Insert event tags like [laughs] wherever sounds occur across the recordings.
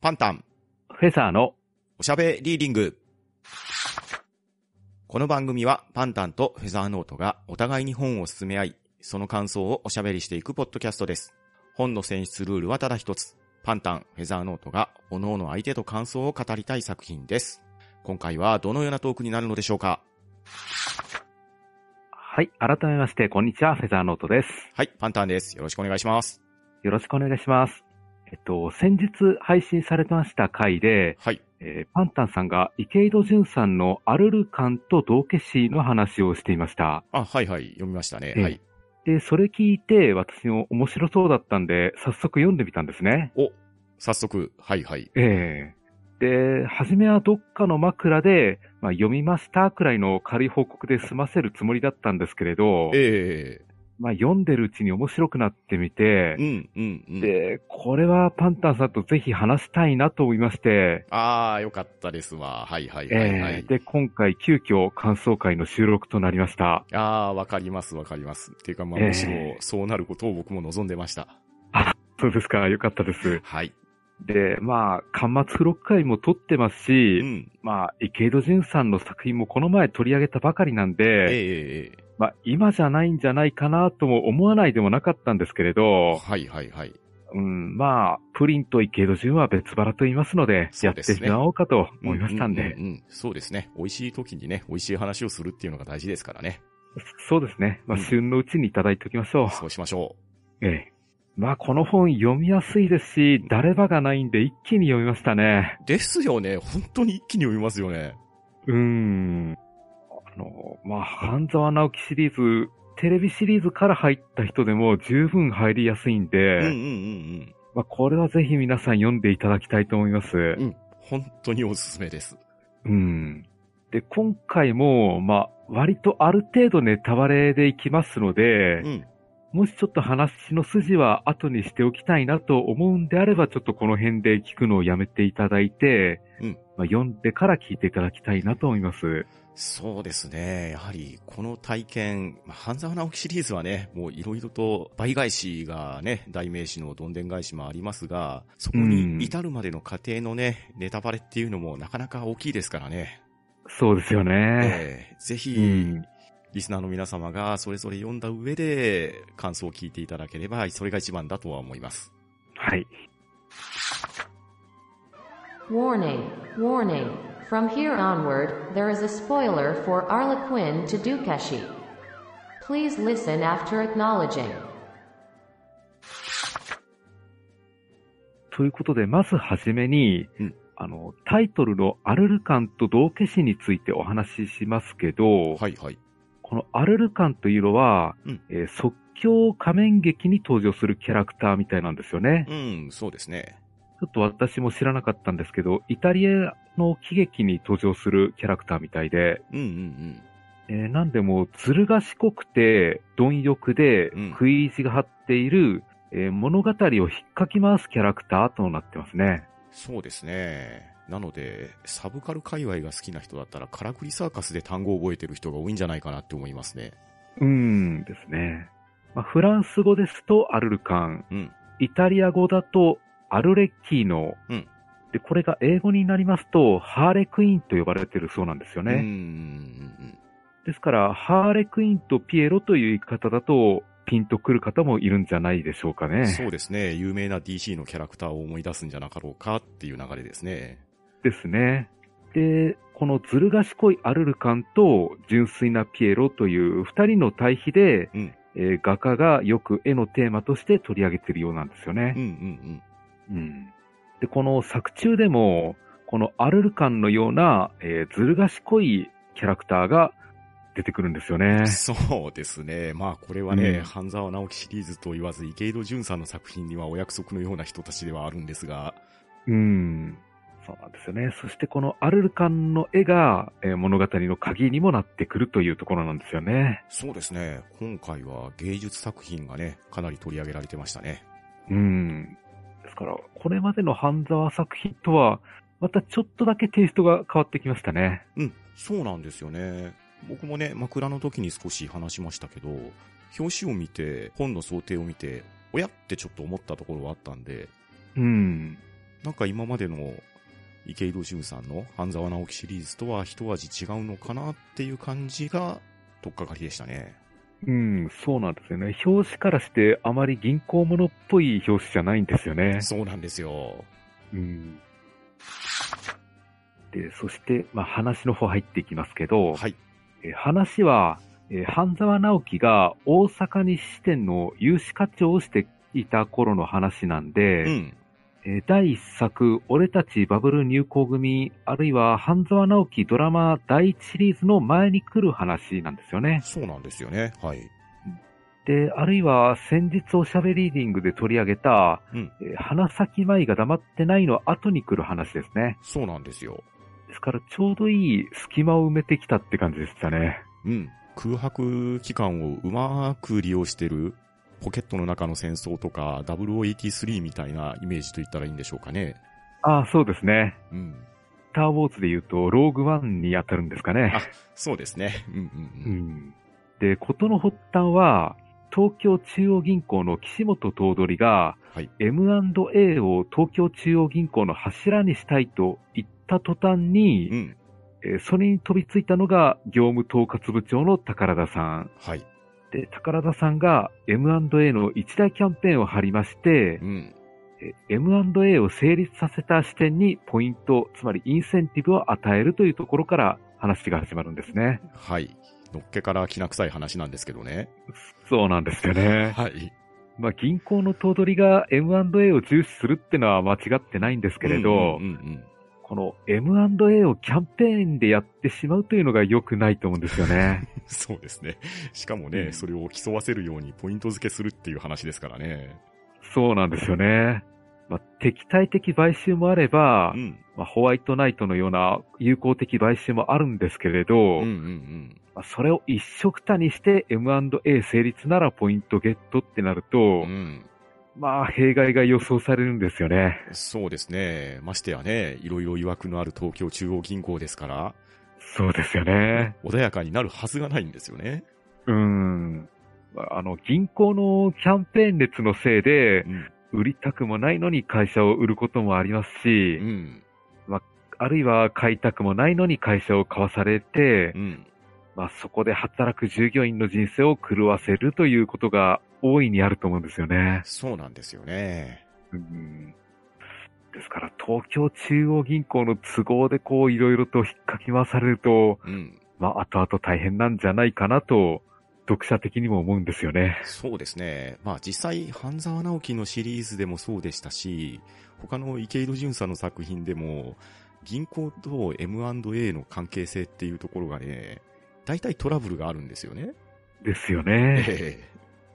パンタン、フェザーのおしゃべリーディング。この番組はパンタンとフェザーノートがお互いに本を進め合い、その感想をおしゃべりしていくポッドキャストです。本の選出ルールはただ一つ。パンタン、フェザーノートが各々相手と感想を語りたい作品です。今回はどのようなトークになるのでしょうか？はい、改めまして、こんにちは、フェザーノートです。はい、パンタンです。よろしくお願いします。よろしくお願いします。えっと、先日配信されました回で、はい。えーパンタンさんが池井戸潤さんのアルルカンと道化師の話をしていました。あ、はいはい、読みましたね。ええはい。で、それ聞いて、私も面白そうだったんで、早速読んでみたんですね。お、早速、はいはい。ええで、初めはどっかの枕で、まあ、読みましたくらいの軽い報告で済ませるつもりだったんですけれど、えまあ、読んでるうちに面白くなってみてえ、うん、うん、うん。で、これはパンタンさんとぜひ話したいなと思いまして、ああ、よかったですわ。はいはいはいはい。えーで、今回急遽感想会の収録となりました。ああ、わかりますわかります。っていうか、まあ、ええむしろ、そうなることを僕も望んでました。そうですか、よかったです。はい。で、まあ、端末付録会も撮ってますうし、ん。まあ、池井戸潤さんの作品もこの前取り上げたばかりなんええで、ええまあ、今じゃないんじゃないかなとも思わないでもなかったんですけれど、はいはいはい。うん、まあ、プリンと池井戸潤は別腹と言いますので、やってしまおうかと思いましたんで、うううんうんそうですね。美味しい時にね、美味しい話をするっていうのが大事ですからね。そうですね。まあ、うん旬のうちにいただいておきましょう。そうしましょええ。まあ、この本読みやすいですし、誰場がないんで一気に読みましたね。う。ですよね。本当に一気に読みますよね。うーん。あの、まあ、半沢直樹シリーズ、テレビシリーズから入った人でも十分入りやすいんで、うんうんうんうん。まあ、これはぜひ皆さん読んでいただきたいと思います。うん。本当におすすめです。うん。で、今回も、まあ、割とある程度ネタバレでいきますので、うん。もしちょっと話の筋は後にしておきたいなと思うんであれば、ちょっとこの辺で聞くのをやめていただいて、うんまあ、読んでから聞いていただきたいなと思います。そうですね。やはり、この体験、まあ半沢直樹シリーズはね、もういろいろと倍返しがね、代名詞のどんでん返しもありますが、そこに至るまでの過程のね、ネタバレっていうのもなかなか大きいですからね。そうですよね。ええぜひ、うん。リスナーの皆様がそれぞれ読んだ上で感想を聞いていただければ、それが一番だとは思います。はい。Warning, warning. From here onward, there is a spoiler for Arlequin to Dukeshi. Please listen after acknowledging. ということで、まずはじめに、うんあの、タイトルのアルルカンと道化師についてお話ししますけど、はいはい。このアルルカンというのは、うんえー即興仮面劇に登場するキャラクターみたいなんですよね。うん、そうですね。ちょっと私も知らなかったんですけど、イタリアの喜劇に登場するキャラクターみたいで、うんうんえーなんでもずる賢くて、貪欲でうん、食い意地が張っている、えー物語を引っかき回すキャラクターとなってますね。そうですね。なので、サブカル界隈が好きな人だったら、カラクリサーカスで単語を覚えてる人が多いんじゃないかなって思いますね。うーんですね。まあ、フランス語ですとアルルカン、うん。イタリア語だとアルレッキーノ、うんで、これが英語になりますと、ハーレクイーンと呼ばれてるそうなんですよね。ですから、ハーレクイーンとピエロという言い方だと、ピンとくる方もいるんじゃないでしょうかうん。ね。そうですね。有名な DC のキャラクターを思い出すんじゃなかろうかっていう流れですね。ですね。で、このずる賢いアルルカンと純粋なピエロという二人の対比で、うんえー画家がよく絵のテーマとして取り上げているようなんですよねうん。うんうん。で、この作中でも、このアルルカンのような、えーずる賢いキャラクターが出てくるんですようねん。。そうですね。まあこれはね、うん半沢直樹シリーズと言わず、池井戸潤さんの作品にはお約束のような人たちではあるんですが、うん。そうなんですよね。そしてこのアルルカンの絵が、えー物語の鍵にもなってくるというところなんですよね。そうですね。今回は芸術作品がね、かなり取り上げられてましたね。うん。から、これまでの半沢作品とは、またちょっとだけテイストが変わってきましたね。うん、そうなんですよね。僕もね、枕の時に少し話しましたけど、表紙を見て、本の想定を見て、親ってちょっと思ったところはあったんで、うん。なんか今までの池井戸潤さんの半沢直樹シリーズとは一味違うのかなっていう感じが、とっかかりでしたね。うん、そうなんですよね。表紙からしてあまり銀行ものっぽい表紙じゃないんですよね。そうなんですよ。うん。で、そして、まあ、話の方入っていきますけど、はい。えー話は、えー半沢直樹が大阪西支店の有志課長をしていた頃の話なんで、うん。えー第一作、俺たちバブル入校組、あるいは半沢直樹ドラマ第一シリーズの前に来る話なんですよね。そうなんですよね。はい。で、あるいは先日おしゃべりーディングで取り上げた、うんえー花咲舞が黙ってないの後に来る話ですね。そうなんですよ。ですからちょうどいい隙間を埋めてきたって感じでしたね。うん。空白期間をうまく利用してる、ポケットの中の戦争とか、0083みたいなイメージと言ったらいいんでしょうかね。ああ、そうですね。うん。スター・ウォーズで言うと、ローグワンに当たるんですかね。あそうですね。うんうんううん。ん。で、ことの発端は、東京中央銀行の岸本頭取が、はい。M&A を東京中央銀行の柱にしたいと言った途端に、うん。えーそれに飛びついたのが業務統括部長の宝田さん。はい。で、宝田さんが M&A の一大キャンペーンを張りましてう、ん。え M&A を成立させた視点にポイント、つまりインセンティブを与えるというところから話が始まるんですね。はい。のっけからきな臭い話なんですけどね。そうなんですよね。はい。まあ、銀行の頭取が M&A を重視するってのは間違ってないんですけれど、うんうんうんこの M&A をキャンペーンでやってしまうというのが良くないと思うんですよね。[laughs] そうですね。しかもね、うんそれを競わせるようにポイント付けするっていう話ですからね。そうなんですよね。まあ、敵対的買収もあれば、うん。まあ、ホワイトナイトのような友好的買収もあるんですけれど、うんうんうん。まあ、それを一色たにして M&A 成立ならポイントゲットってなると、うん。まあ、弊害が予想されるんですよね。そうですね。ましてやね、いろいろ曰くのある東京中央銀行ですから、そうですよね。穏やかになるはずがないんですよね。うーん。まああの、銀行のキャンペーン熱のせいでう、ん。売りたくもないのに会社を売ることもありますし、うん。あるいは買いたくもないのに会社を買わされてう、ん。まあ、そこで働く従業員の人生を狂わせるということが大いにあると思うんですよね。そうなんですよね。うんですから、東京中央銀行の都合でこう、いろいろと引っかき回されると、うん。まあ、後々大変なんじゃないかなと、読者的にも思うんですよね。そうですね。まあ実際、半沢直樹のシリーズでもそうでしたし、他の池井戸潤さんの作品でも、銀行と M&A の関係性っていうところがね、大体トラブルがあるんですよね。ですよね。え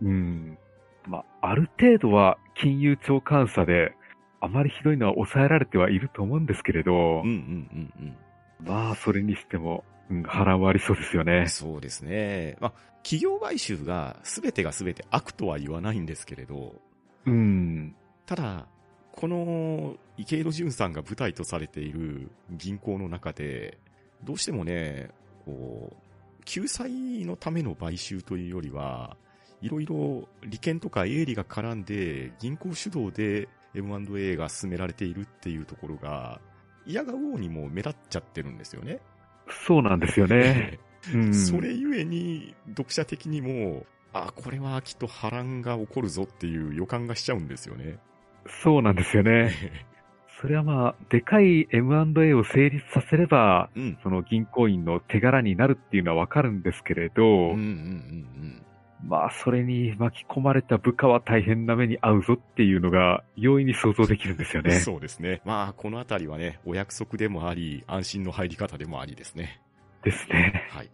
うん。まあ、ある程度は金融庁監査で、あまりひどいのは抑えられてはいると思うんですけれどえうん、うんうんうん。まあ、それにしても、うん、波乱はありそうですよね。そうですね。まあ、企業買収が全てが全て悪とは言わないんですけれど、うん。ただ、この池井戸潤さんが舞台とされている銀行の中で、どうしてもね、こう、救済のための買収というよりは、いろいろ利権とか営利が絡んで、銀行主導で M&A が進められているっていうところが、嫌がおうにも目立っちゃってるんですよね。そうなんですよね。[laughs] うん。それゆえに、読者的にも、あ、これはきっと波乱が起こるぞっていう予感がしちゃうんですよね。そうなんですよね。[laughs] それはまあ、でかい M&A を成立させれば、うん。その銀行員の手柄になるっていうのはわかるんですけれど、うんうんうんまあ、それに巻き込まれた部下は大変な目に遭うぞっていうのが、容易に想像できるんですようん。ね。そうですね。まあ、このあたりはね、お約束でもあり、安心の入り方でもありですね。ですね。はい。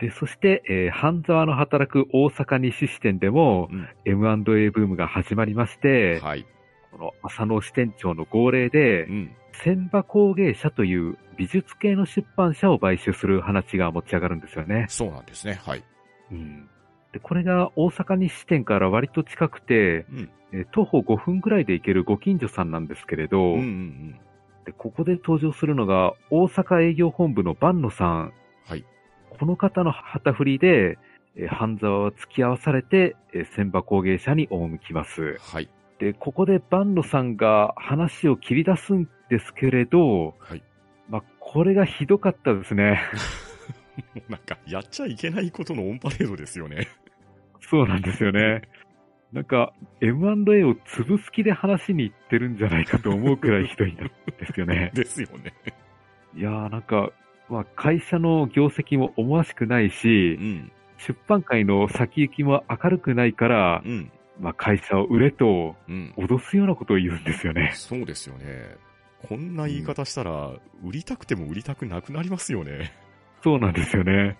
で、そして、えー半沢の働く大阪西支店でも、うん M&A ブームが始まりまして、はい。この浅野支店長の号令でう、ん。千葉工芸社という美術系の出版社を買収する話が持ち上がるんですよね。そうなんですね。はい。うん。で、これが大阪西支店から割と近くて、うん。えー徒歩5分ぐらいで行けるご近所さんなんですけれど、うんうんうん。でここで登場するのが大阪営業本部の万野さん。はい。この方の旗振りで、えー半沢は付き合わされて、えー千葉工芸社に赴きます。はい。で、ここでバンドさんが話を切り出すんですけれど、はい。まあ、これがひどかったですね。[laughs] なんか、やっちゃいけないことのオンパレードですよね。そうなんですよね。なんか、M&A を潰す気で話しに行ってるんじゃないかと思うくらいひどいんですよね。[laughs] ですよね。いやーなんか、まあ、会社の業績も思わしくないしう、ん。出版界の先行きも明るくないから、うん。まあ、会社を売れとうん。脅すようなことを言うんですよね。そうですよね。こんな言い方したら、売りたくても売りたくなくなりますよね。そうなんですよね。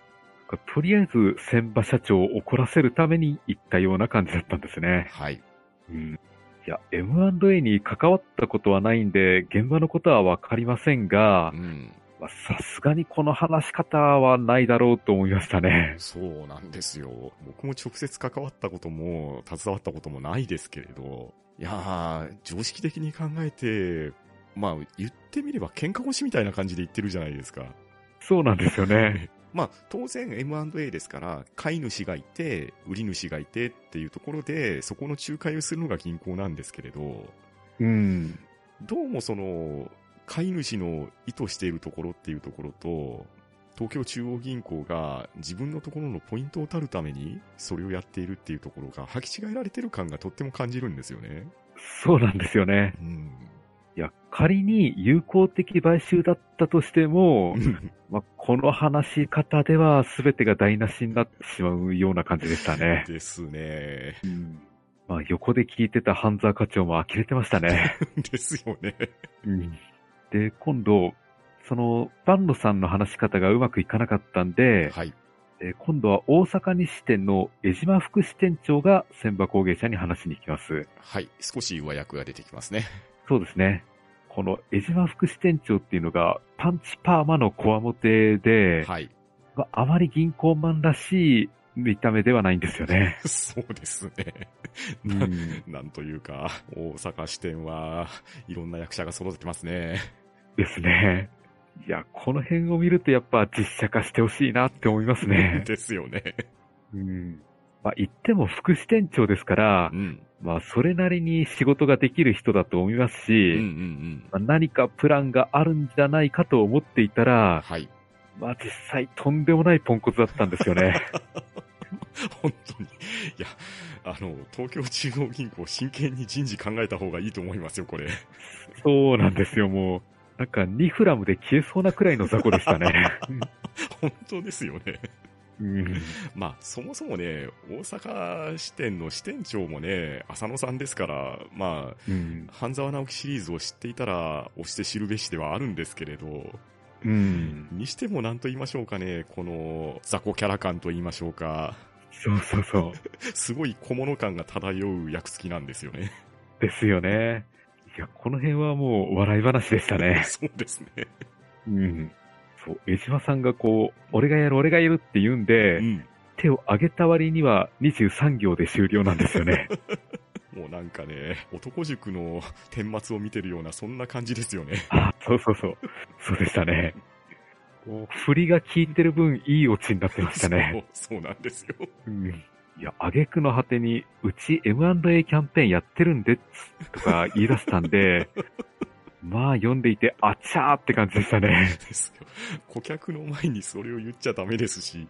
とりあえず、千葉社長を怒らせるために言ったような感じだったんですね。はい。うん。いや、M&A に関わったことはないんで、現場のことはわかりませんがう、ん。まあさすがにこの話し方はないだろうと思いましたね。そうなんですよ。僕も直接関わったことも、携わったこともないですけれど、いやー、常識的に考えて、まあ、言ってみれば喧嘩腰みたいな感じで言ってるじゃないですか。そうなんですよね。[laughs] まあ、当然 M&A ですから、買い主がいて、売り主がいてっていうところで、そこの仲介をするのが銀行なんですけれど、うん。どうもその、買い主の意図しているところっていうところと、東京中央銀行が自分のところのポイントを取るためにそれをやっているっていうところが履き違えられてる感がとっても感じるんですよね。そうなんですよね。うん。いや、仮に友好的買収だったとしても、まあ、この話し方では全てが台無しになってしまうような感じでしたね。ですね。うん。まあ、横で聞いてた半沢課長も呆れてましたね。[laughs] ですよね。うん。で、今度、その、バンドさんの話し方がうまくいかなかったんで、はい。えー今度は大阪西店の江島副支店長が千葉工芸社に話しに行きます。はい。少し上役が出てきますね。そうですね。この江島副支店長っていうのがパンチパーマのコアモテで、はい。まあ、あまり銀行マンらしい見た目ではないんですよね。そうですね。うな、ん、なんというか、大阪支店はいろんな役者が揃ってますね。ですね。いや、この辺を見るとやっぱ実写化してほしいなって思いますね。[laughs] ですよね。うん。まあ、言っても副支店長ですからう、ん。まあ、それなりに仕事ができる人だと思いますし、うんうんうん。まあ、何かプランがあるんじゃないかと思っていたら、はい。まあ実際とんでもないポンコツだったんですよね。[laughs] 本当に。いや、あの、東京中央銀行真剣に人事考えた方がいいと思いますよ、これ。そうなんですよ、もう。なんか2フラムで消えそうなくらいの雑魚でしたね。[laughs] 本当ですよね。うん、まあ、そもそもね、大阪支店の支店長もね、浅野さんですから、まあ、うん。半沢直樹シリーズを知っていたら、押して知るべしではあるんですけれど、うん。にしても何と言いましょうかね、この雑魚キャラ感と言いましょうか、そうそうそう。[laughs] すごい小物感が漂う役付きなんですよね。ですよね。いや、この辺はもう笑い話でしたね。そうですね。うん。そう、江島さんがこう、俺がやる俺がやるって言うんで、うん。手を挙げた割には23行で終了なんですよね。[laughs] もうなんかね、男塾の顛末を見てるような、そんな感じですよね。[laughs] あ、そうそうそう。そうでしたね。振りが効いてる分、いいオチになってましたね。そう、そうなんですよ。うん。いや、挙句の果てに、うち M&A キャンペーンやってるんで、とか言い出したんで、まあ読んでいて、あちゃーって感じでしたね。[laughs] ですよ。顧客の前にそれを言っちゃダメですし。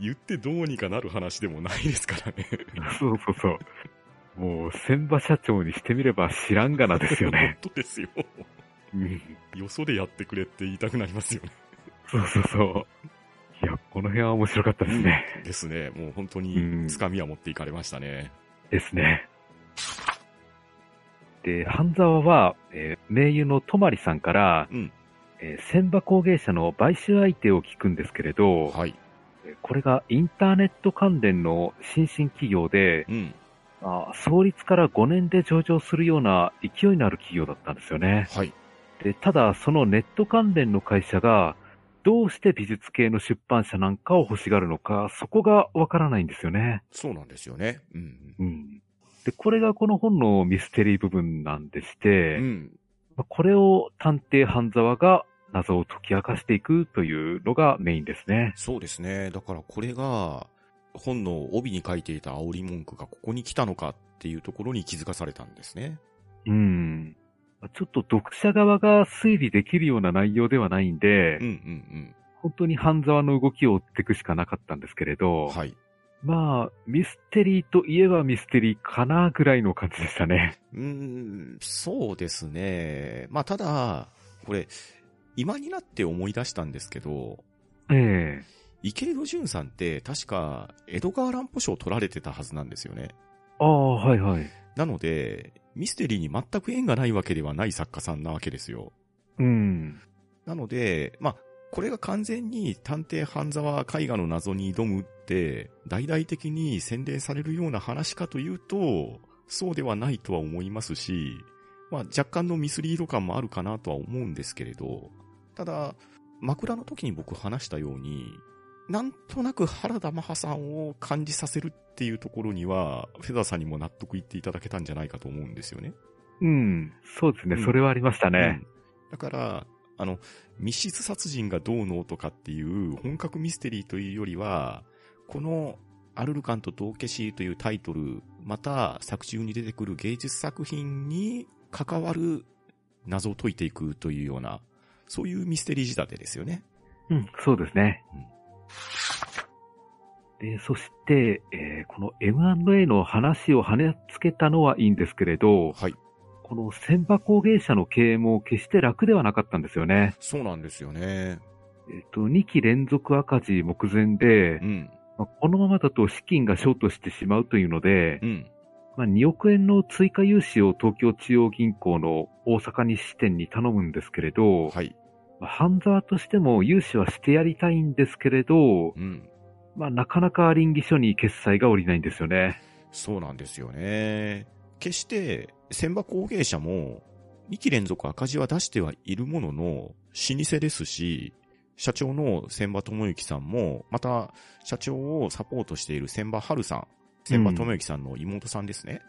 言ってどうにかなる話でもないですからね。そうそうそう。もう、千葉社長にしてみれば知らんがなですよね。[laughs] 本当ですよ。うん。よそでやってくれって言いたくなりますよね。そうそうそう。いや、この辺は面白かったですね。ですね。もう本当うんに、つかみは持っていかれましたね。ですね。で、半沢は、えー名優の泊さんから、うんえー千葉工芸社の買収相手を聞くんですけれど、はい。えーこれがインターネット関連の新進企業で、うん。あ創立から5年で上場するような勢いのある企業だったんですよね。はい。で、ただそのネット関連の会社が、どうして美術系の出版社なんかを欲しがるのか、そこがわからないんですよね。そうなんですよね。うん。うん。で、これがこの本のミステリー部分なんでして、うん。まあこれを探偵半沢が謎を解き明かしていくというのがメインですね。そうですね。だからこれが、本の帯に書いていた煽り文句がここに来たのかっっていうところに気づかされたんですね。うん。ちょっと読者側が推理できるような内容ではないんで、うんうん本当に半沢の動きを追っていくしかなかったんですけれうん。ど、はい。まあ、ミステリーといえばミステリーかなぐらいの感じでしたね。うーん、そうですね。まあ、ただ、これ、今になって思い出したんですけど、ええ池井戸潤さんって確か江戸川乱歩賞を取られてたはずなんですよね。ああ、はいはい。なので、ミステリーに全く縁がないわけではない作家さんなわけですよ。うん。なので、まあ、これが完全に探偵半沢絵画の謎に挑むって、大々的に洗練されるような話かというと、そうではないとは思いますし、まあ、若干のミスリード感もあるかなとは思うんですけれど、ただ、枕の時に僕話したように、なんとなく原田マハさんを感じさせるっていうところには、フェザーさんにも納得いっていただけたんじゃないかと思うんですよね。うん。そうですね。うんそれはありましたね。うんだから、あの、密室殺人がどうのとかっていう本格ミステリーというよりは、このアルルカンと道化師というタイトル、また作中に出てくる芸術作品に関わる謎を解いていくというような、そういうミステリー仕立てですよね。うん、そうですねうん。で、そして、えーこの M&A の話を跳ねつけたのはいいんですけれど、はい。この千葉工芸社の経営も決して楽ではなかったんですよね。そうなんですよね。えっ、と、2期連続赤字目前でう、ん。まあこのままだと資金がショートしてしまうというのでう、ん。まあ、2億円の追加融資を東京中央銀行の大阪西支店に頼むんですけれど、はい。まあ半沢としても融資はしてやりたいんですけれど、うん。まあ、なかなか倫理書に決済が下りないんですよね。そうなんですよね。決して、千葉工芸社も、2期連続赤字は出してはいるものの、老舗ですし、社長の千葉智之さんも、また、社長をサポートしている千葉春さん、千葉智之さんの妹さんですね。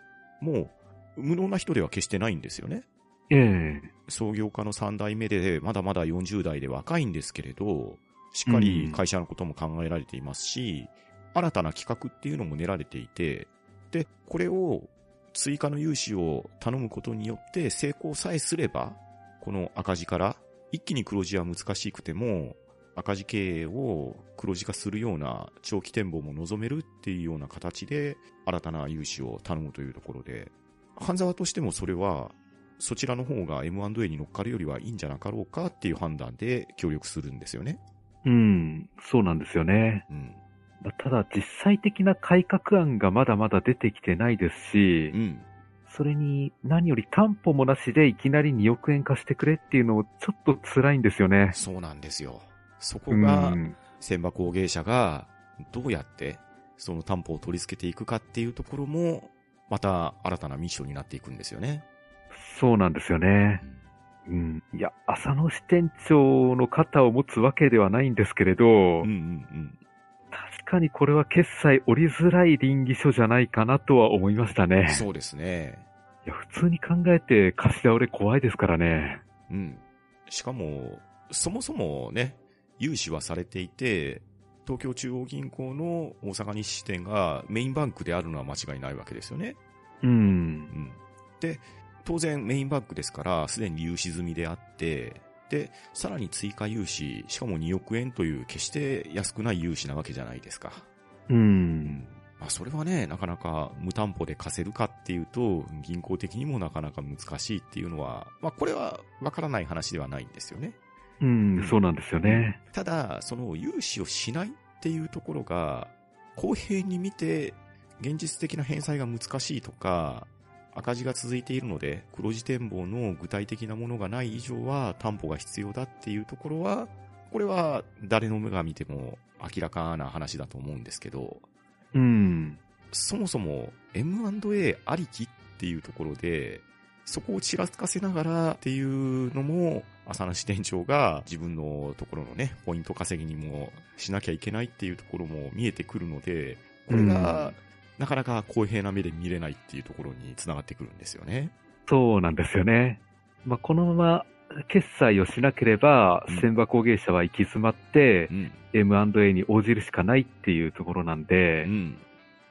もう、無能な人では決してないんですよね。ええ創業家の3代目で、まだまだ40代で若いんですけれど、しっかり会社のことも考えられていますし、新たな企画っていうのも練られていて、で、これを追加の融資を頼むことによって成功さえすれば、この赤字から一気に黒字は難しくても、赤字経営を黒字化するような長期展望も望めるっていうような形で新たな融資を頼むというところで、半沢としてもそれはそちらの方が M&A に乗っかるよりはいいんじゃなかろうかっていう判断で協力するんですよね。うん、そうなんですよね。うん。まあただ、実際的な改革案がまだまだ出てきてないですしう、ん。それに何より担保もなしでいきなり2億円貸してくれっていうのもちょっと辛いんですよね。そうなんですよ。そこうが、ん、千葉工芸社がどうやってその担保を取り付けていくかっていうところも、また新たなミッションになっていくんですよね。そうなんですよねう。んうん。いや、浅野支店長の肩を持つわけではないんですけれど、うんうん確かにこれは決済折りづらい倫理書じゃないかなとは思いましたうん。ね。そうですね。いや、普通に考えて貸し倒れ怖いですからね。うん。しかも、そもそもね、融資はされていて、東京中央銀行の大阪西支店がメインバンクであるのは間違いないわけですよね。うんう。ん。で、当然メインバンクですから、すでに融資済みであって、で、さらに追加融資、しかも2億円という決して安くない融資なわけじゃないですか。う。うんん。まあそれはね、なかなか無担保で貸せるかっていうと、銀行的にもなかなか難しいっていうのは、まあこれはわからない話ではないんですよね。うん、そうなんですよね。ただ、その融資をしないっていうところが、公平に見て、現実的な返済が難しいとか、赤字が続いているので、黒字展望の具体的なものがない以上は担保が必要だっていうところは、これは誰の目が見ても明らかな話だと思うんですけど、うん。そもそも M&A ありきっていうところで、そこをちらつかせながらっていうのも、浅野支店長が自分のところのね、ポイント稼ぎにもしなきゃいけないっていうところも見えてくるので、これが、なかなか公平な目で見れないっていうところにつながってくるんですよね。そうなんですよね。まあ、このまま決済をしなければうん、千葉工芸社は行き詰まってう、ん。M&A に応じるしかないっていうところなんで、うん。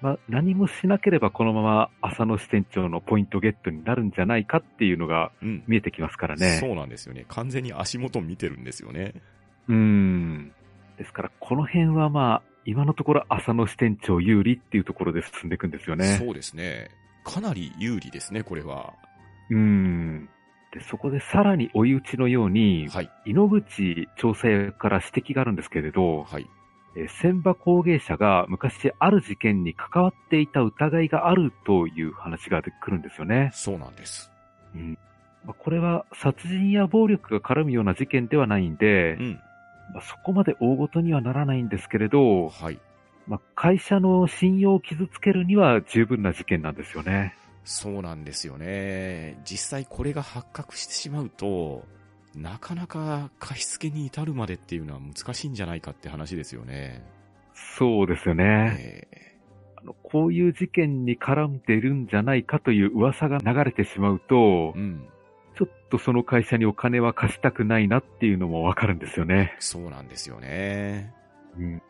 まあ、何もしなければこのまま浅野支店長のポイントゲットになるんじゃないかっていうのがうん。見えてきますからね。そうなんですよね。完全に足元見てるんですよね。うーん。ですから、この辺はまあ、今のところ浅野支店長有利っていうところで進んでいくんですよね。そうですね。かなり有利ですね、これは。うーん。で、そこでさらに追い打ちのように、はい。井ノ口調査役から指摘があるんですけれど、はい。えー千葉工芸社が昔ある事件に関わっていた疑いがあるという話が出てくるんですよね。そうなんです。うんまあ、これは殺人や暴力が絡むような事件ではないんで、うん。まあ、そこまで大ごとにはならないんですけれど、はい。まあ、会社の信用を傷つけるには十分な事件なんですよね。そうなんですよね。実際これが発覚してしまうと、なかなか貸し付けに至るまでっていうのは難しいんじゃないかって話ですよね。そうですよね。えあのこういう事件に絡んでるんじゃないかという噂が流れてしまうとー、うん。ちょっとその会社にお金は貸したくないなっていうのもわかるんですよね。そうなんですよね。うん。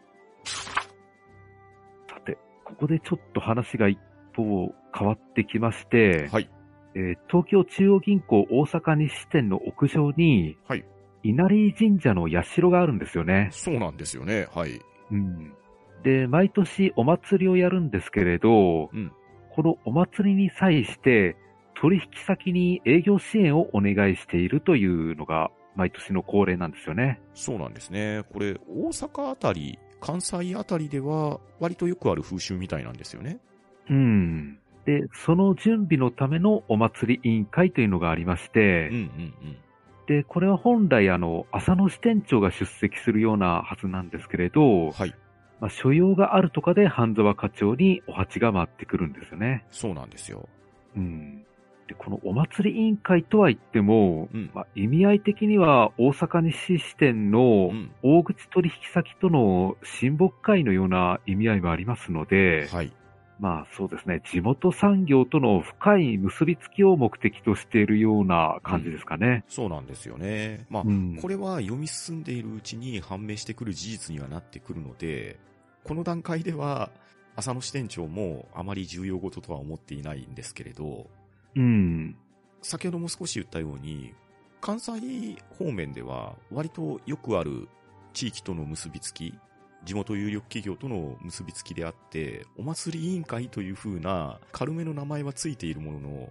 さて、ここでちょっと話が一方変わってきまして、はい。えー東京中央銀行大阪西支店の屋上に、はい。稲荷神社の社があるんですよね。そうなんですよね。はい。うん。で、毎年お祭りをやるんですけれど、うんこのお祭りに際して、取引先に営業支援をお願いしているというのが、毎年の恒例なんですよね。そうなんですね。これ、大阪あたり、関西あたりでは、割とよくある風習みたいなんですよね。うん。で、その準備のためのお祭り委員会というのがありまして、うんうんうん。で、これは本来、あの、浅野支店長が出席するようなはずなんですけれど、はい。まあ、所用があるとかで半沢課長にお鉢が回ってくるんですよね。そうなんですよ。うん。で、このお祭り委員会とは言っても、うんまあ、意味合い的には大阪西支店のうん。大口取引先との親睦会のような意味合いもありますので、はい。まあそうですね、地元産業との深い結びつきを目的としているような感じですかね。そうなんですよね。まあ、うん。これは読み進んでいるうちに判明してくる事実にはなってくるので、この段階では、浅野支店長もあまり重要事とは思っていないんですけれど、うん。先ほども少し言ったように、関西方面では割とよくある地域との結びつき、地元有力企業との結びつきであって、お祭り委員会という風な軽めの名前はついているものの、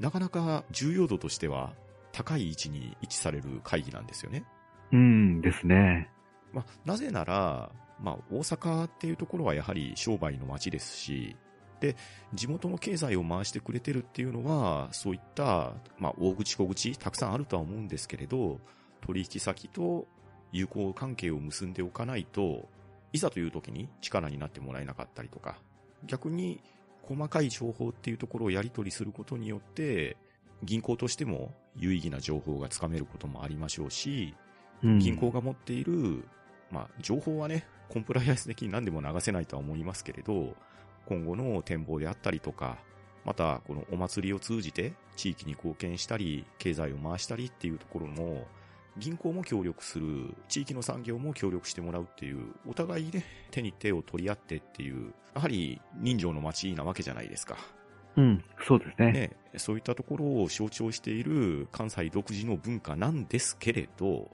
なかなか重要度としては高い位置に位置される会議なんですよね。うんですね。まあ、なぜなら、まあ、大阪っていうところはやはり商売の街ですし、で、地元の経済を回してくれてるっていうのは、そういった、まあ、大口小口、たくさんあるとは思うんですけれど、取引先と友好関係を結んでおかないと、いざという時に力になってもらえなかったりとか、逆に細かい情報っていうところをやり取りすることによって、銀行としても有意義な情報がつかめることもありましょうし、うん、銀行が持っている、まあ、情報はね、コンプライアンス的に何でも流せないとは思いますけれど、今後の展望であったりとか、また、このお祭りを通じて地域に貢献したり、経済を回したりっていうところも、銀行も協力する、地域の産業も協力してもらうっていう、お互いね、手に手を取り合ってっていう、やはり人情の街なわけじゃないですか。うん、そうですね。ね、そういったところを象徴している関西独自の文化なんですけれど、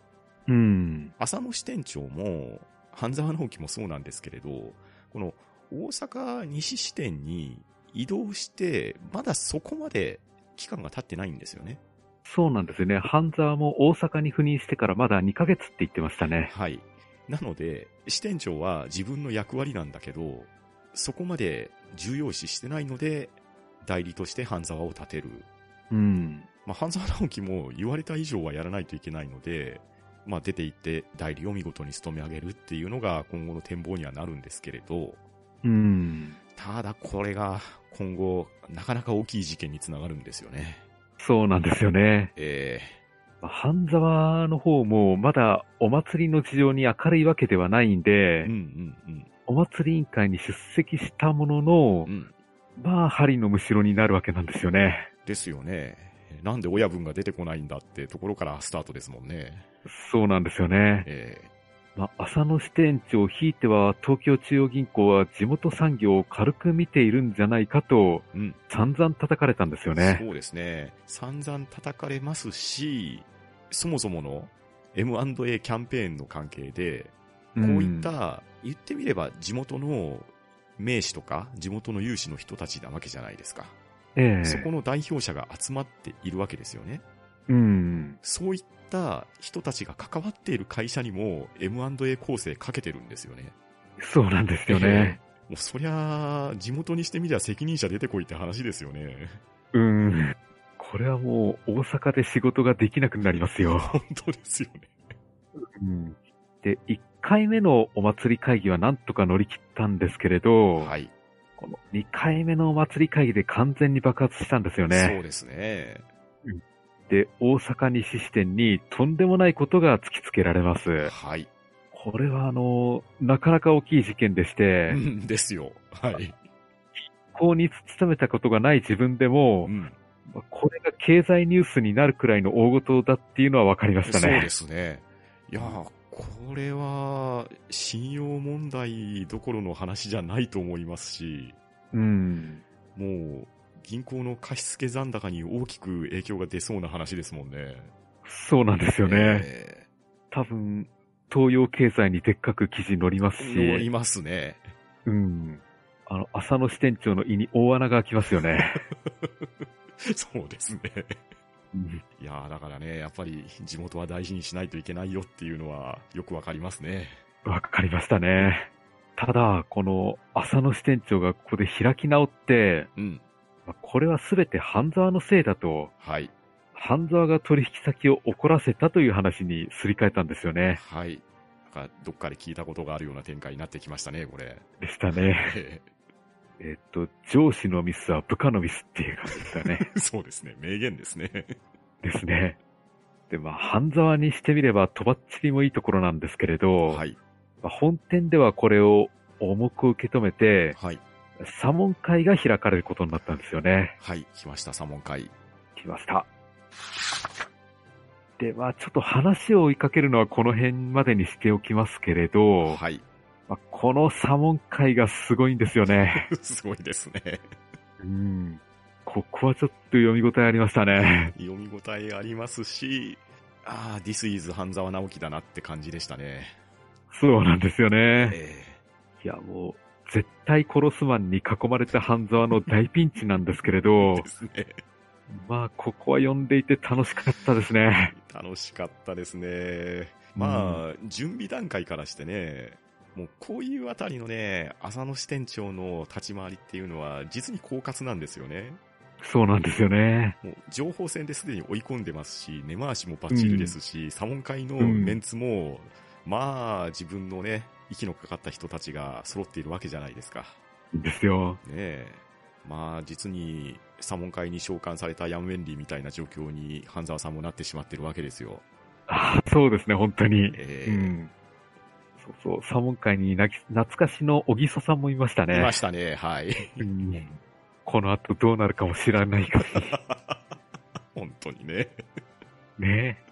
うん。浅野支店長も、半沢直樹もそうなんですけれど、この大阪西支店に移動して、まだそこまで期間が経ってないんですよね。そうなんですよね。半沢も大阪に赴任してからまだ2ヶ月って言ってましたね。はい。なので、支店長は自分の役割なんだけど、そこまで重要視してないので、代理として半沢を立てる。うん。まあ、半沢直樹も言われた以上はやらないといけないので、まあ、出て行って代理を見事に務め上げるっていうのが今後の展望にはなるんですけれど、うん。ただこれが今後なかなか大きい事件につながるんですよね。そうなんですよね。えまあ半沢の方もまだお祭りの事情に明るいわけではないんえで、うんうんうん。お祭り委員会に出席したもののう、ん。まあ針のむしろになるわけなんですよね。ですよね。なんで親分が出てこないんだってところからスタートですもんね。そうなんですよね。えまあ、浅野支店長、ひいては東京中央銀行は地元産業を軽く見ているんじゃないかと、うん。散々叩かれたんですよね。そうですね。散々叩かれますし、そもそもの M&A キャンペーンの関係で、こういった、言ってみれば地元の名士とか地元の有志の人たちなわけじゃないですか。えそこの代表者が集まっているわけですよね。うん。そういった人たちが関わっている会社にも M&A 構成かけてるんですよね。そうなんですよね。もうそりゃあ、地元にしてみりゃ責任者出てこいって話ですよね。うん。これはもう大阪で仕事ができなくなりますよ。[laughs] 本当ですよね。うん。で、1回目のお祭り会議はなんとか乗り切ったんですけれど、はい。この2回目のお祭り会議で完全に爆発したんですよそね。うですね。で、大阪西支店にとんでもないことが突きつけられます。はい。これはあの、なかなか大きい事件でしてう、んですよ。はい。ここに勤めたことがない自分でもう、ん。まあこれが経済ニュースになるくらいの大事だっていうのは分かりましたね。そうですね。いやーこれは、信用問題どころの話じゃないと思いますし、うん。もう、銀行の貸付残高に大きく影響が出そうな話ですもんね。そうなんですよね。え多分、東洋経済にでっかく記事載りますし、ー乗りますね。うん。あの、浅野支店長の胃に大穴が開きますよね。[laughs] そうですね。うんいやーだからね、やっぱり地元は大事にしないといけないよっていうのはよくわかりますね。わかりましたね。ただ、この浅野支店長がここで開き直って、うん。まあこれはすべて半沢のせいだと、はい。半沢が取引先を怒らせたという話にすり替えたんですよね。はい。なんかどっかで聞いたことがあるような展開になってきましたね、これ。でしたね。え [laughs] えっと、上司のミスは部下のミスっていう感じでしたね。ー [laughs] そうですね。名言ですね。ですね。で、まあ、半沢にしてみれば、とばっちりもいいところなんですけれど、はい。まあ本店ではこれを重く受け止めて、はい。査問会が開かれることになったんですよね。はい。来ました、左門会。来ました。で、まあ、ちょっと話を追いかけるのはこの辺までにしておきますけれど、はい。まあ、この査問会がすごいんですよね。[laughs] すごいですね。うん。ここはちょっと読み応えありましたね。読み応えありますし、ああ、This is 半沢直樹だなって感じでしたね。そうなんですよね。えいや、もう、絶対殺すマンに囲まれた半沢の大ピンチなんですけれえどで、すね。まあ、ここは読んでいて楽しかったですね。楽しかったですね。まあ、準備段階からしてね、もうこういうあたりのね、浅野支店長の立ち回りっていうのは実に狡猾なんですよね。そうなんですよね。もう情報戦ですでに追い込んでますし、根回しもバッチリですし、左門会のメンツも、まあ自分のね、息のかかった人たちが揃っているわけじゃないですか。ですよ。ねえ。まあ実に左門会に召喚されたヤン・ウェンリーみたいな状況に半沢さんもなってしまってるわけですよ。ああそうですね、本当に。ええうん。そうそう、サモン会になき懐かしの小木曽さんもいましたね。いましたね、はい。うんこの後どうなるかも知らないか [laughs] 本当にね。らね。で、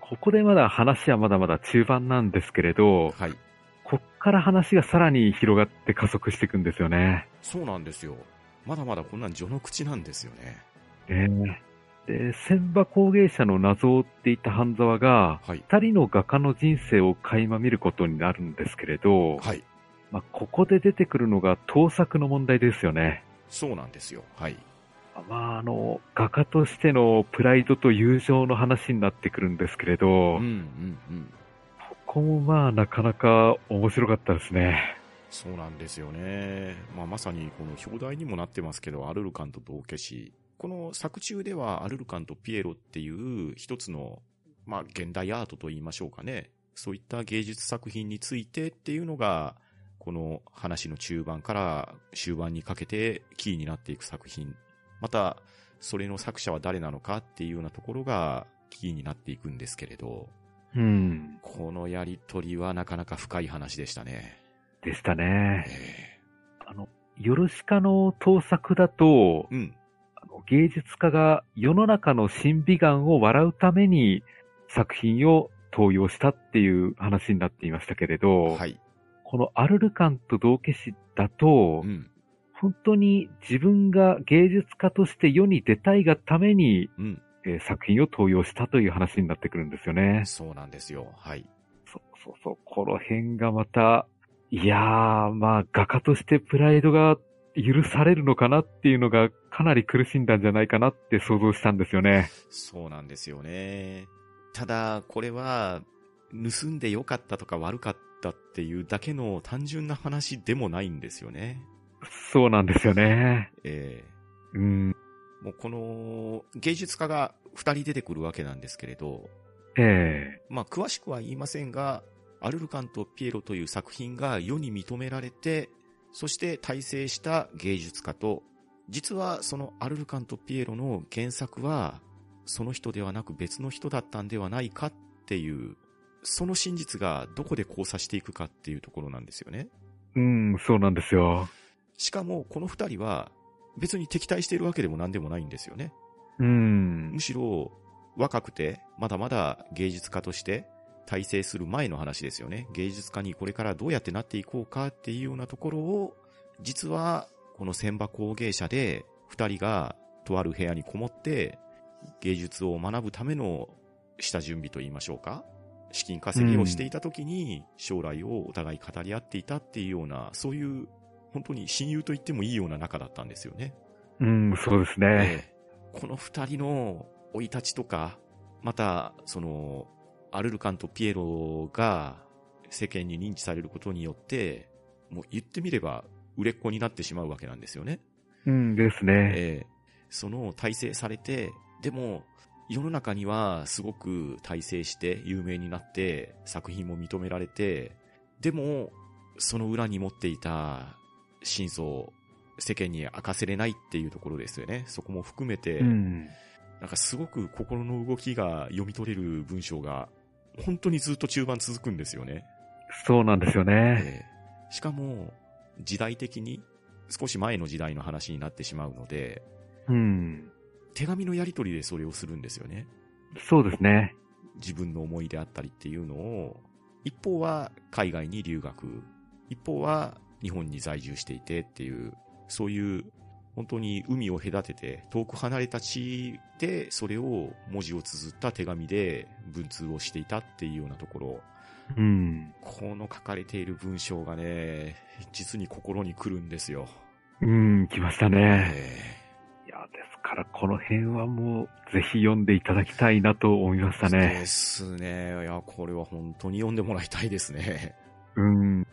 ここでまだ話はまだまだ中盤なんですけれど、はい。こっから話がさらに広がって加速していくんですよね。そうなんですよ。まだまだこんなん序の口なんですよね。ねで、千葉工芸社の謎を追っていた半沢が、はい。二人の画家の人生を垣間見ることになるんですけれど、はい。まあ、ここで出てくるのが盗作の問題ですよね。そうなんですよ。はい。まあ、あの、画家としてのプライドと友情の話になってくるんですけれど、うん、うん、うん。ここもまあ、なかなか面白かったですね。そうなんですよね。まあ、まさにこの表題にもなってますけど、アルルカンと道化師。この作中ではアルルカンとピエロっていう一つの、まあ、現代アートと言いましょうかね。そういった芸術作品についてっていうのが、この話の中盤から終盤にかけてキーになっていく作品。また、それの作者は誰なのかっていうようなところがキーになっていくんですけれど、うん。このやりとりはなかなか深い話でしたね。でしたね。えあの、ヨルシカの盗作だとえ、うん。あの芸術家が世の中の審美眼を笑うために作品を登用したっていう話になっていましたけれど、はい。このアルルカンと道化師だと、うん。本当に自分が芸術家として世に出たいがために、うん。えー作品を登用したという話になってくるんですよね。そうなんですよ。はい。そうそうそう。この辺がまた、いやー、まあ、画家としてプライドが許されるのかなっていうのがかなり苦しんだんじゃないかなって想像したんですよね。そうなんですよね。ただ、これは、盗んでよかったとか悪かったっていうだけの単純な話でもないんですよね。そうなんですよね。えうん。えもうこの、芸術家が二人出てくるわけなんですけれど、えまあ、詳しくは言いませんが、アルルカンとピエロという作品が世に認められて、そして大成した芸術家と、実はそのアルルカンとピエロの原作は、その人ではなく別の人だったんではないかっていう、その真実がどこで交差していくかっていうところなんですよね。えうん、そうなんですよ。しかも、この二人は、別に敵対しているわけでも何でもないんですよね。うんむ。しろ、若くて、まだまだ芸術家として、大成する前の話ですよね。芸術家にこれからどうやってなっていこうかっていうようなところを、実は、この千葉工芸社で、二人が、とある部屋にこもって、芸術を学ぶための下準備と言いましょうか。資金稼ぎをしていた時に、将来をお互い語り合っていたっていうような、そういう、本当に親友と言ってもいいような仲だったんですよね。うん、そうですね。ええこの二人の生い立ちとか、また、その、アルルカンとピエロが世間に認知されることによって、もう言ってみれば売れっ子になってしまうわけなんですよね。うんですね。ええその大成されて、でも、世の中にはすごく大成して有名になって、作品も認められて、でも、その裏に持っていた真相を世間に明かせれないっていうところですよね。そこも含めて、うん。なんかすごく心の動きが読み取れる文章が、本当にずっと中盤続くんですよね。そうなんですよね。ええしかも、時代的に少し前の時代の話になってしまうので、うん。手紙のやり取りでそれをするんですよね。そうですね。自分の思いであったりっていうのを、一方は海外に留学、一方は日本に在住していてっていう、そういう本当に海を隔てて遠く離れた地でそれを文字を綴った手紙で文通をしていたっていうようなところ、うん。この書かれている文章がね、実に心に来るんですよ。うん、来ましたね。えいや、ですからこの辺はもう、ぜひ読んでいただきたいなと思いましたでね。すね。いや、これは本当に読んでもらいたいですね。うん。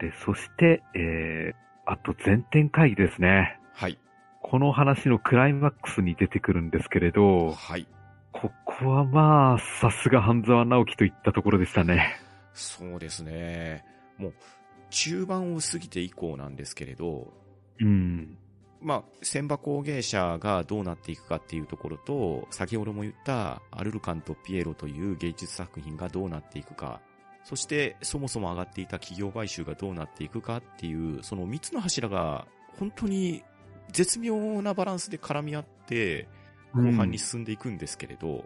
で、そして、えー、あと前展会議ですね。はい。この話のクライマックスに出てくるんですけれど、はい。ここはまあ、さすが半沢直樹といったところでしたね。そうですね。もう、中盤を過ぎて以降なんですけれど、うん。まあ、千葉工芸社がどうなっていくかっていうところと、先ほども言ったアルルカンとピエロという芸術作品がどうなっていくか、そしてそもそも上がっていた企業買収がどうなっていくかっていう、その三つの柱が本当に絶妙なバランスで絡み合って、後半に進んでいくんですけれど、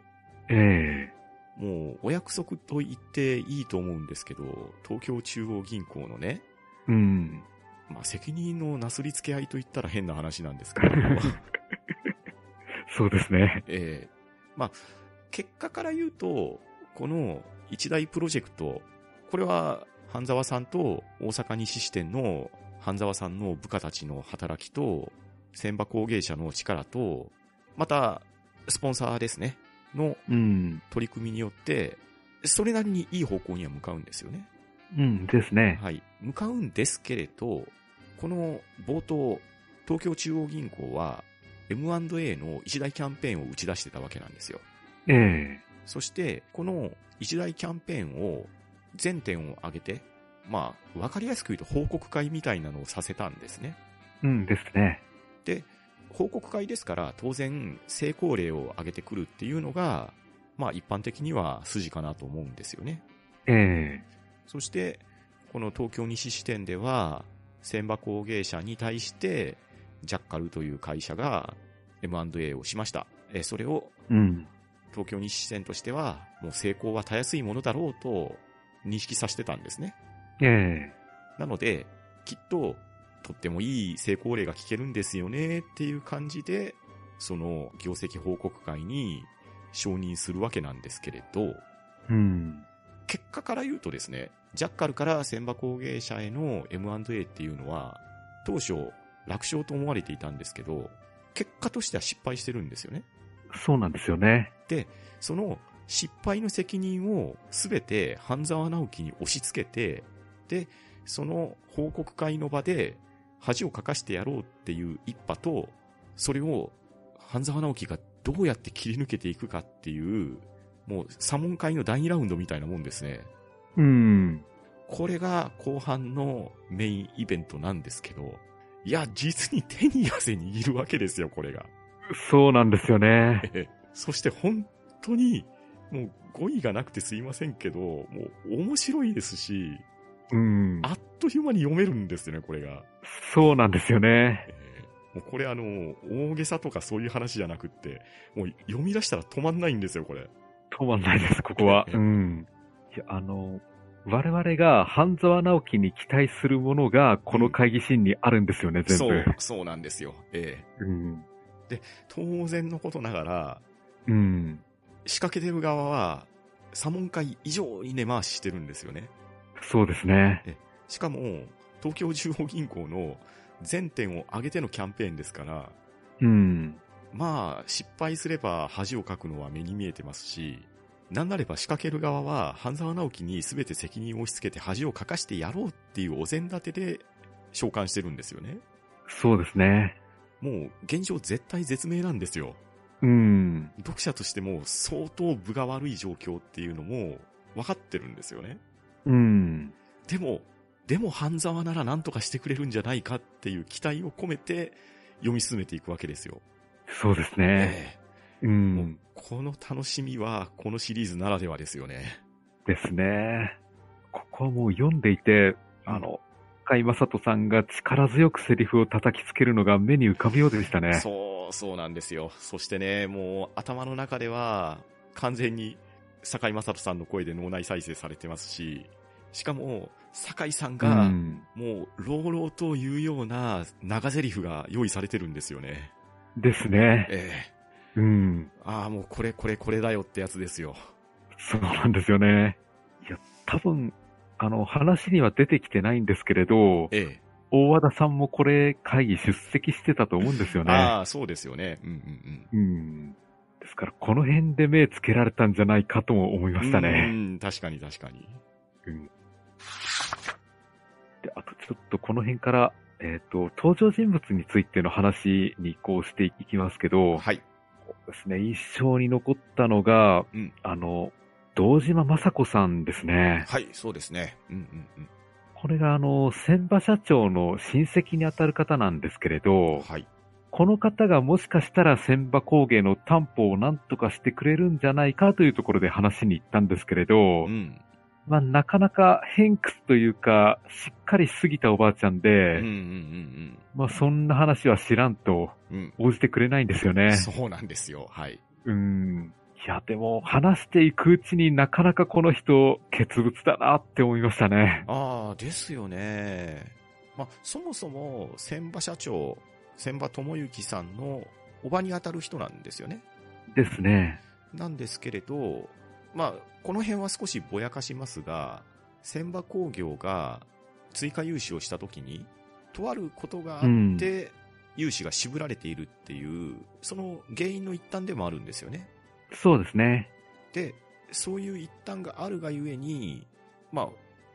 ええもうお約束と言っていいと思うんですけど、東京中央銀行のね、うん。まあ責任のなすりつけ合いと言ったら変な話なんですけど、[laughs] そうですね。ええまあ、結果から言うと、この一大プロジェクト、これは半沢さんと大阪西支店の半沢さんの部下たちの働きと、千葉工芸社の力と、また、スポンサーですね、のうん。取り組みによって、それなりにいい方向には向かうんですよね。うんですね。はい。向かうんですけれど、この冒頭、東京中央銀行は M&A の一大キャンペーンを打ち出してたわけなんですよ。ええそして、この一大キャンペーンを全点を挙げて、まあ、わかりやすく言うと報告会みたいなのをさせたんですね。うんですね。で、報告会ですから当然成功例を挙げてくるっていうのが、まあ一般的には筋かなと思うんですよね。ええそして、この東京西支店では、千葉工芸社に対して、ジャッカルという会社が M&A をしました。えーそれをうん。東京日支店としては、もう成功はたやすいものだろうと認識させてたんですね。ええなので、きっと、とってもいい成功例が聞けるんですよねっていう感じで、その業績報告会に承認するわけなんですけれど、うん。結果から言うとですね、ジャッカルから千葉工芸社への M&A っていうのは、当初楽勝と思われていたんですけど、結果としては失敗してるんですよね。そうなんですよね。その失敗の責任をすべて半沢直樹に押し付けて、で、その報告会の場で恥をかかしてやろうっていう一派と、それを半沢直樹がどうやって切り抜けていくかっていう、もう左門会の第2ラウンドみたいなもんですね。うん。これが後半のメインイベントなんですけど、いや、実に手に汗握るわけですよ、これが。そうなんですよね。ええそして本当に、もう語彙がなくてすいませんけど、もう面白いですし、うん。あっという間に読めるんですよね、これが。そうなんですよね。ええもうこれあの、大げさとかそういう話じゃなくって、もう読み出したら止まんないんですよ、これ。止まんないです、ここは。[laughs] うん。いや、あの、我々が半沢直樹に期待するものが、この会議シーンにあるんですよね、全部。そう、そうなんですよ。ええうん。当然のことながら、うん。仕掛けてる側は、左門会以上に根回ししてるんですよね。そうですね。しかも、東京中央銀行の全店を上げてのキャンペーンですから、うん。まあ、失敗すれば恥をかくのは目に見えてますし、なんなれば仕掛ける側は、半沢直樹に全て責任を押し付けて恥をかかしてやろうっていうお膳立てで召喚してるんですよね。そうですね。もう、現状絶対絶命なんですよ。うん。読者としても相当分が悪い状況っていうのも分かってるんですよね。うん。でも、でも半沢なら何とかしてくれるんじゃないかっていう期待を込めて読み進めていくわけですよ。そうですね。えう。えもうんこの楽しみはこのシリーズならではですよね。ですね。ここはもう読んでいて、あの、甲斐正人さんが力強くセリフを叩きつけるのが目に浮かぶようでしたね。そう、そうなんですよ。そしてね、もう頭の中では完全に坂井正人さんの声で脳内再生されてますし、しかも坂井さんうがん。もう朗々と言うような長台詞が用意されてるんですよね。ですね。ええうん。ああ、もうこれこれこれだよってやつですよ。そうなんですよね。いや、多分、あの、話には出てきてないんですけれど、ええ大和田さんもこれ会議出席してたと思うんですよね。ああ、そうですよね。うんうんうん。うん。ですから、この辺で目つけられたんじゃないかとも思いましたうね。ん、確かに確かに。うん。で、あとちょっとこの辺から、えっ、と、登場人物についての話に移行していきますけど、はい。そうですね、印象に残ったのが、うんあの、堂島雅子さんですね。はい、そうですね。うんうんうん。これがあの、千葉社長の親戚にあたる方なんですけれど、はい。この方がもしかしたら千葉工芸の担保を何とかしてくれるんじゃないかというところで話に行ったんですけれど、うん。まあなかなか偏屈というか、しっかりしすぎたおばあちゃんで、うんうんうんまあそんな話は知らんとうん。応じてくれないんですようん。ね。そうなんですよ。はい。うん。いや、でも話していくうちになかなかこの人、傑物だなって思いましたね。ああ、ですよね。まあ、そもそも、千葉社長、千葉智之さんのおばに当たる人なんですよね。ですね。なんですけれど、まあ、この辺は少しぼやかしますが、千葉工業が追加融資をしたときに、とあることがあって、融資が渋られているっていう、その原因の一端でもあるんですよね。そうですね。で、そういう一端があるがゆえに、まあ、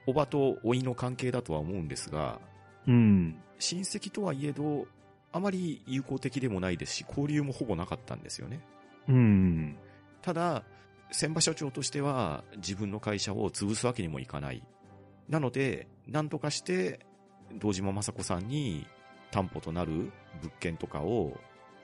おばと甥の関係だとは思うんですが、うん。親戚とはいえど、あまり友好的でもないですし、交流もほぼなかったんですよね。うん。ただ、千葉社長としては自分の会社を潰すわけにもいかない。なので、なんとかして、堂島雅子さんに担保となる物件とかを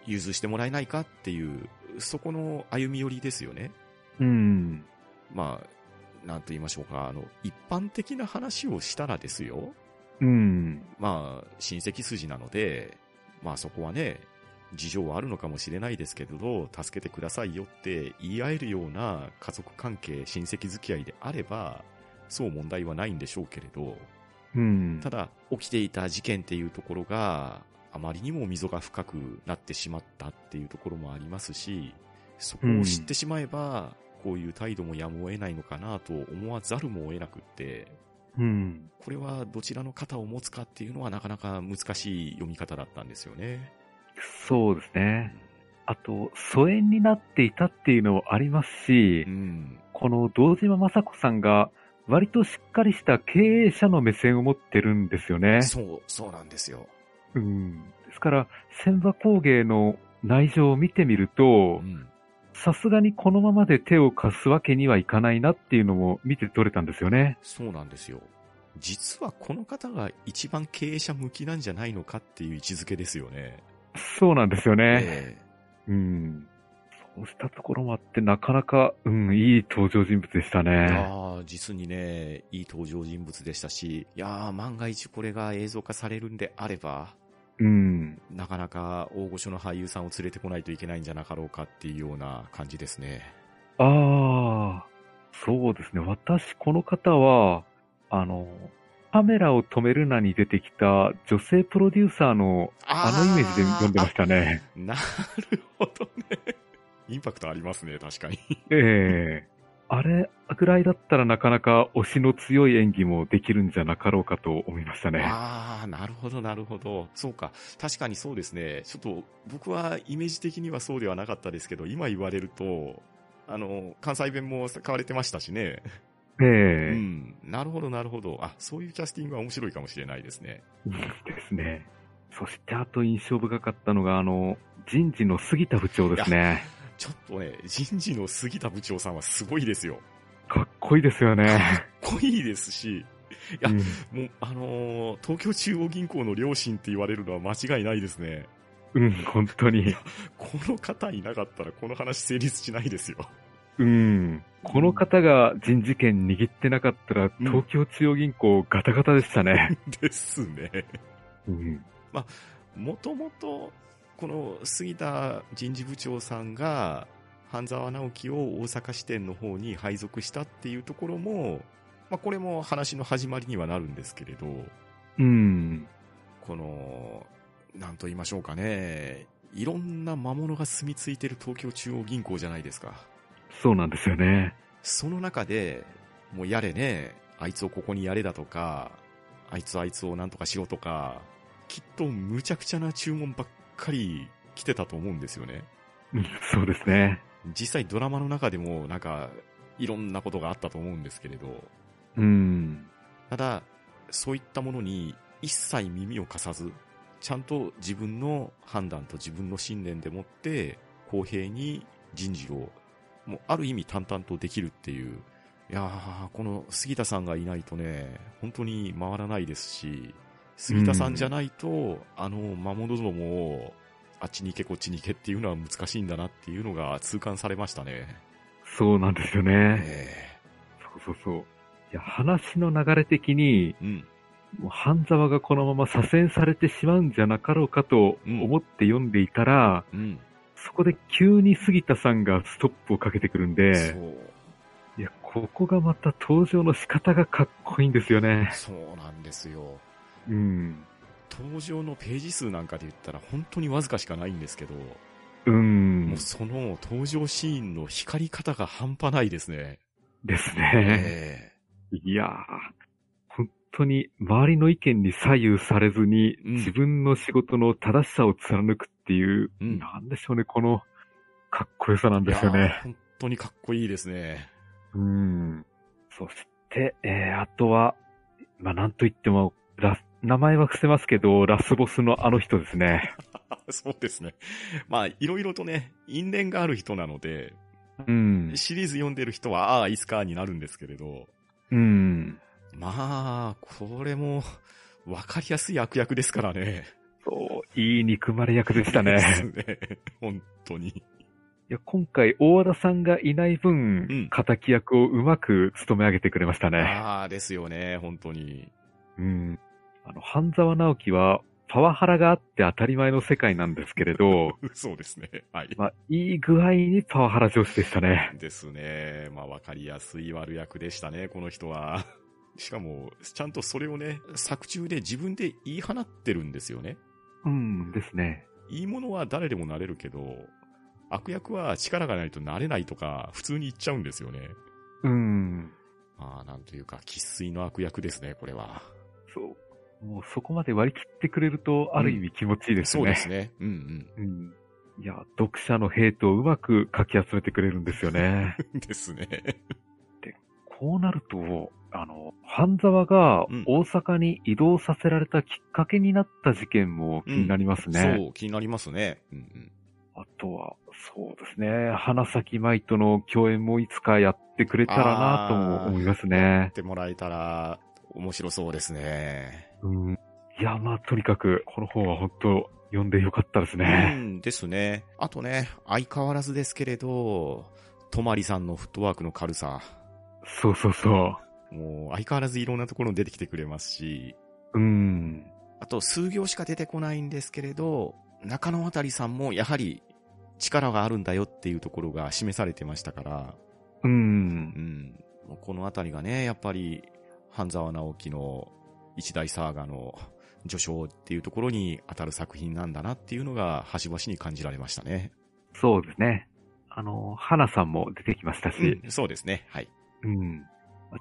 融通してもらえないかっていう、そこの歩み寄りですよね。うん。まあ、なんと言いましょうか、あの、一般的な話をしたらですよ。うん。まあ、親戚筋なので、まあそこはね、事情はあるのかもしれないですけれど、助けてくださいよって言い合えるような家族関係、親戚付き合いであれば、そう問題はないんでしょうけれど、うん。ただ、起きていた事件っていうところが、あまりにも溝が深くなってしまったっていうところもありますし、そこを知ってしまえば、こういう態度もやむを得ないのかなと思わざるも得なくって、うん。これはどちらの肩を持つかっていうのはなかなか難しい読み方だったんですよね。そうですね。あと、疎遠になっていたっていうのもありますしう、ん。この堂島雅子さんが、割としっかりした経営者の目線を持ってるんですよね。そう、そうなんですよ。うん。ですから、千葉工芸の内情を見てみるとう、ん。さすがにこのままで手を貸すわけにはいかないなっていうのも見て取れたんですよね。そうなんですよ。実はこの方が一番経営者向きなんじゃないのかっていう位置づけですよね。そうなんですよね。えうん。そうしたところもあって、なかなか、うん、いい登場人物でしたえね。ああ、実にね、いい登場人物でしたし、いやー、万が一これが映像化されるんであれば、うん。なかなか大御所の俳優さんを連れてこないといけないんじゃなかろうかっていうような感じですね。ああ、そうですね。私、この方は、あの、カメラを止めるなに出てきた女性プロデューサーのあのイメージで読んでましたね。なるほどね。インパクトありますね、確かに。ええあれぐらいだったらなかなか推しの強い演技もできるんじゃなかろうかと思いましたね。ああ、なるほど、なるほど。そうか。確かにそうですね。ちょっと、僕はイメージ的にはそうではなかったですけど、今言われると、あの、関西弁も使われてましたしね。えうえん。なるほど、なるほど。あ、そういうキャスティングは面白いかもしれないですね。ですね。そしてあと印象深かったのが、あの、人事の杉田部長ですね。ちょっとね、人事の杉田部長さんはすごいですよ。かっこいいですよね。かっこいいですし、やうんもう、あのー東京中央銀行の両親って言われるのは間違いないですね。うん、本当に。この方いなかったらこの話成立しないですよ。うん。この方が人事権握ってなかったら、うん東京中央銀行ガタガタでしたね。[laughs] ですね。うん。もともと、この杉田人事部長さんが、半沢直樹を大阪支店の方に配属したっていうところも、まあ、これも話の始まりにはなるんですけれど、うん。この、なんと言いましょうかね、いろんな魔物が住み着いてる東京中央銀行じゃないですか。そうなんですよね。その中で、もうやれね、あいつをここにやれだとか、あいつあいつをなんとかしろとか、きっと無茶苦茶な注文ばっかり来てたと思うんですよね。うんそうですね。実際ドラマの中でもなんか、いろんなことがあったと思うんですけれど、うん。ただ、そういったものに一切耳を貸さず、ちゃんと自分の判断と自分の信念でもって、公平に人事を、もうある意味淡々とできるっていう、いやー、この杉田さんがいないとね、本当に回らないですし、杉田さんじゃないと、あの魔物どもを、あっちに行けこっちに行けっていうのは難しいんだなっていうのが痛感されましたね。そうなんですよね。えそうそうそう。いや、話の流れ的に、えうん。もう半沢がこのまま左遷されてしまうんじゃなかろうかと思って読んでいたら、うん。そこで急に杉田さんがストップをかけてくるんそで、う。いや、ここがまた登場の仕方がかっこいいんですよね。そうなんですよ。うん。登場のページ数なんかで言ったら本当にわずかしかないんですけど、うんもう。その登場シーンの光り方が半端ないですね。ですね。えいやー、本当に周りの意見に左右されずに、うん自分の仕事の正しさを貫くっていう、うんなんでしょうね、このかっこよさなんえですよね。本当にかっこいいですね。うん。そして、えー、あとは、まあ、なんといっても、ラス、名前は伏せますけど、ラスボスのあの人ですね。[laughs] そうですね。まあ、いろいろとね、因縁がある人なので、うん。シリーズ読んでる人は、ああ、いつかになるんですけれど、うん。まあ、これも、わかりやすい悪役ですからね。そう、いい憎まれ役でしたでね。すね。本当に。いや、今回、大和田さんがいない分、うん敵役をうまく務め上げてくれましたね。ああ、ですよね、本当に。うん。あの、半沢直樹は、パワハラがあって当たり前の世界なんですけれど、[laughs] そうですね。はい。まあ、いい具合にパワハラ上司でしたね。ですね。まあ、わかりやすい悪役でしたね、この人は。[laughs] しかも、ちゃんとそれをね、作中で自分で言い放ってるんですよね。うんですね。いいものは誰でもなれるけど、悪役は力がないとなれないとか、普通に言っちゃうんですよね。うん。まあ、なんというか、喫水の悪役ですね、これは。そう。もうそこまで割り切ってくれると、ある意味気持ちいいですね。そうですね。うんうん。いや、読者のヘイトをうまくかき集めてくれるんですよね。うん。ですね。こうなると、あの、半沢がうん大阪に移動させられたきっかけになった事件も気になりますね。そう、気になりますね。うんうん。あとは、そうですね、花咲舞との共演もいつかやってくれたらなとも思いますやねっ。てもらえたら、面白そうですね。うん。いや、まあ、とにかく、この本は本当読んでよかったですうね。ん、ですね。あとね、相変わらずですけれど、とまりさんのフットワークの軽さ。そうそうそもう、相変わらずいろんなところに出てきてくれますし、う。うん。あと、数行しか出てこないんですけれど、中野渡さんもやはり力があるんだよっていうところが示されてましたから、う。うんうこのあたりがね、やっぱり、半沢直樹の一大サーガの序章っていうところに当たる作品なんだなっていうのが、端々に感じられましたね。そうですね。あの、花さんも出てきましたし、うん、そうですね。はい。うん。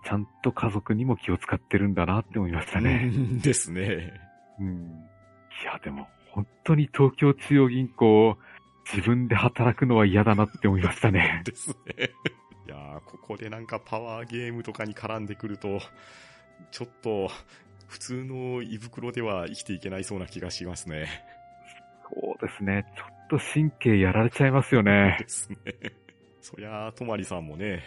ちゃんと家族にも気を使ってるんだなって思いましたね。うんですね。うん。いや、でも、本当に東京中央銀行、自分で働くのは嫌だなって思いましたね。ですね。いやーここでなんかパワーゲームとかに絡んでくると、ちょっと、普通の胃袋では生きていけないそうな気がしますね。そうですね。ちょっと神経やられちゃいますよねで。すね。そりゃあ、とまりさんもね、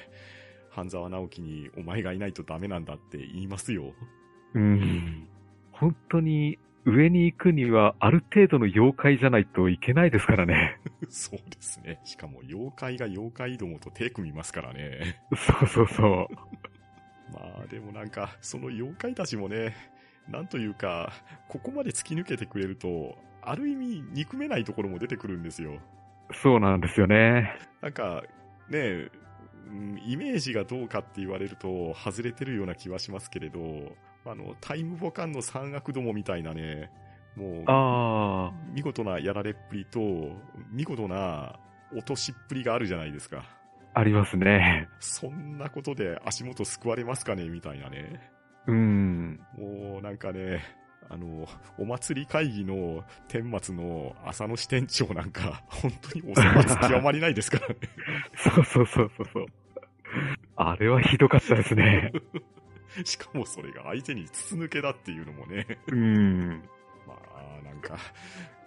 半沢直樹にお前がいないとダメなんだって言いますよ。うん。本当に、上に行くには、ある程度の妖怪じゃないといけないですからね。[laughs] そうですね。しかも妖怪が妖怪どもと手組みますからね。そうそうそう。[laughs] まあでもなんか、その妖怪たちもね、なんというか、ここまで突き抜けてくれると、ある意味憎めないところも出てくるんですよ。そうなんですよね。なんか、ねうんイメージがどうかって言われると外れてるような気はしますけれど、あの、タイムボカンの三悪どもみたいなね、もう、見事なやられっぷりと、見事な落としっぷりがあるじゃないですか。ありますね。そんなことで足元救われますかねみたいなね。うん。もうなんかね、あの、お祭り会議の天末の浅野支店長なんか、本当にお粗末極まりないですからね。[laughs] そうそうそうそうそう。あれはひどかったですね。[laughs] [laughs] しかもそれが相手に筒抜けだっていうのもね。うん。まあ、なんか、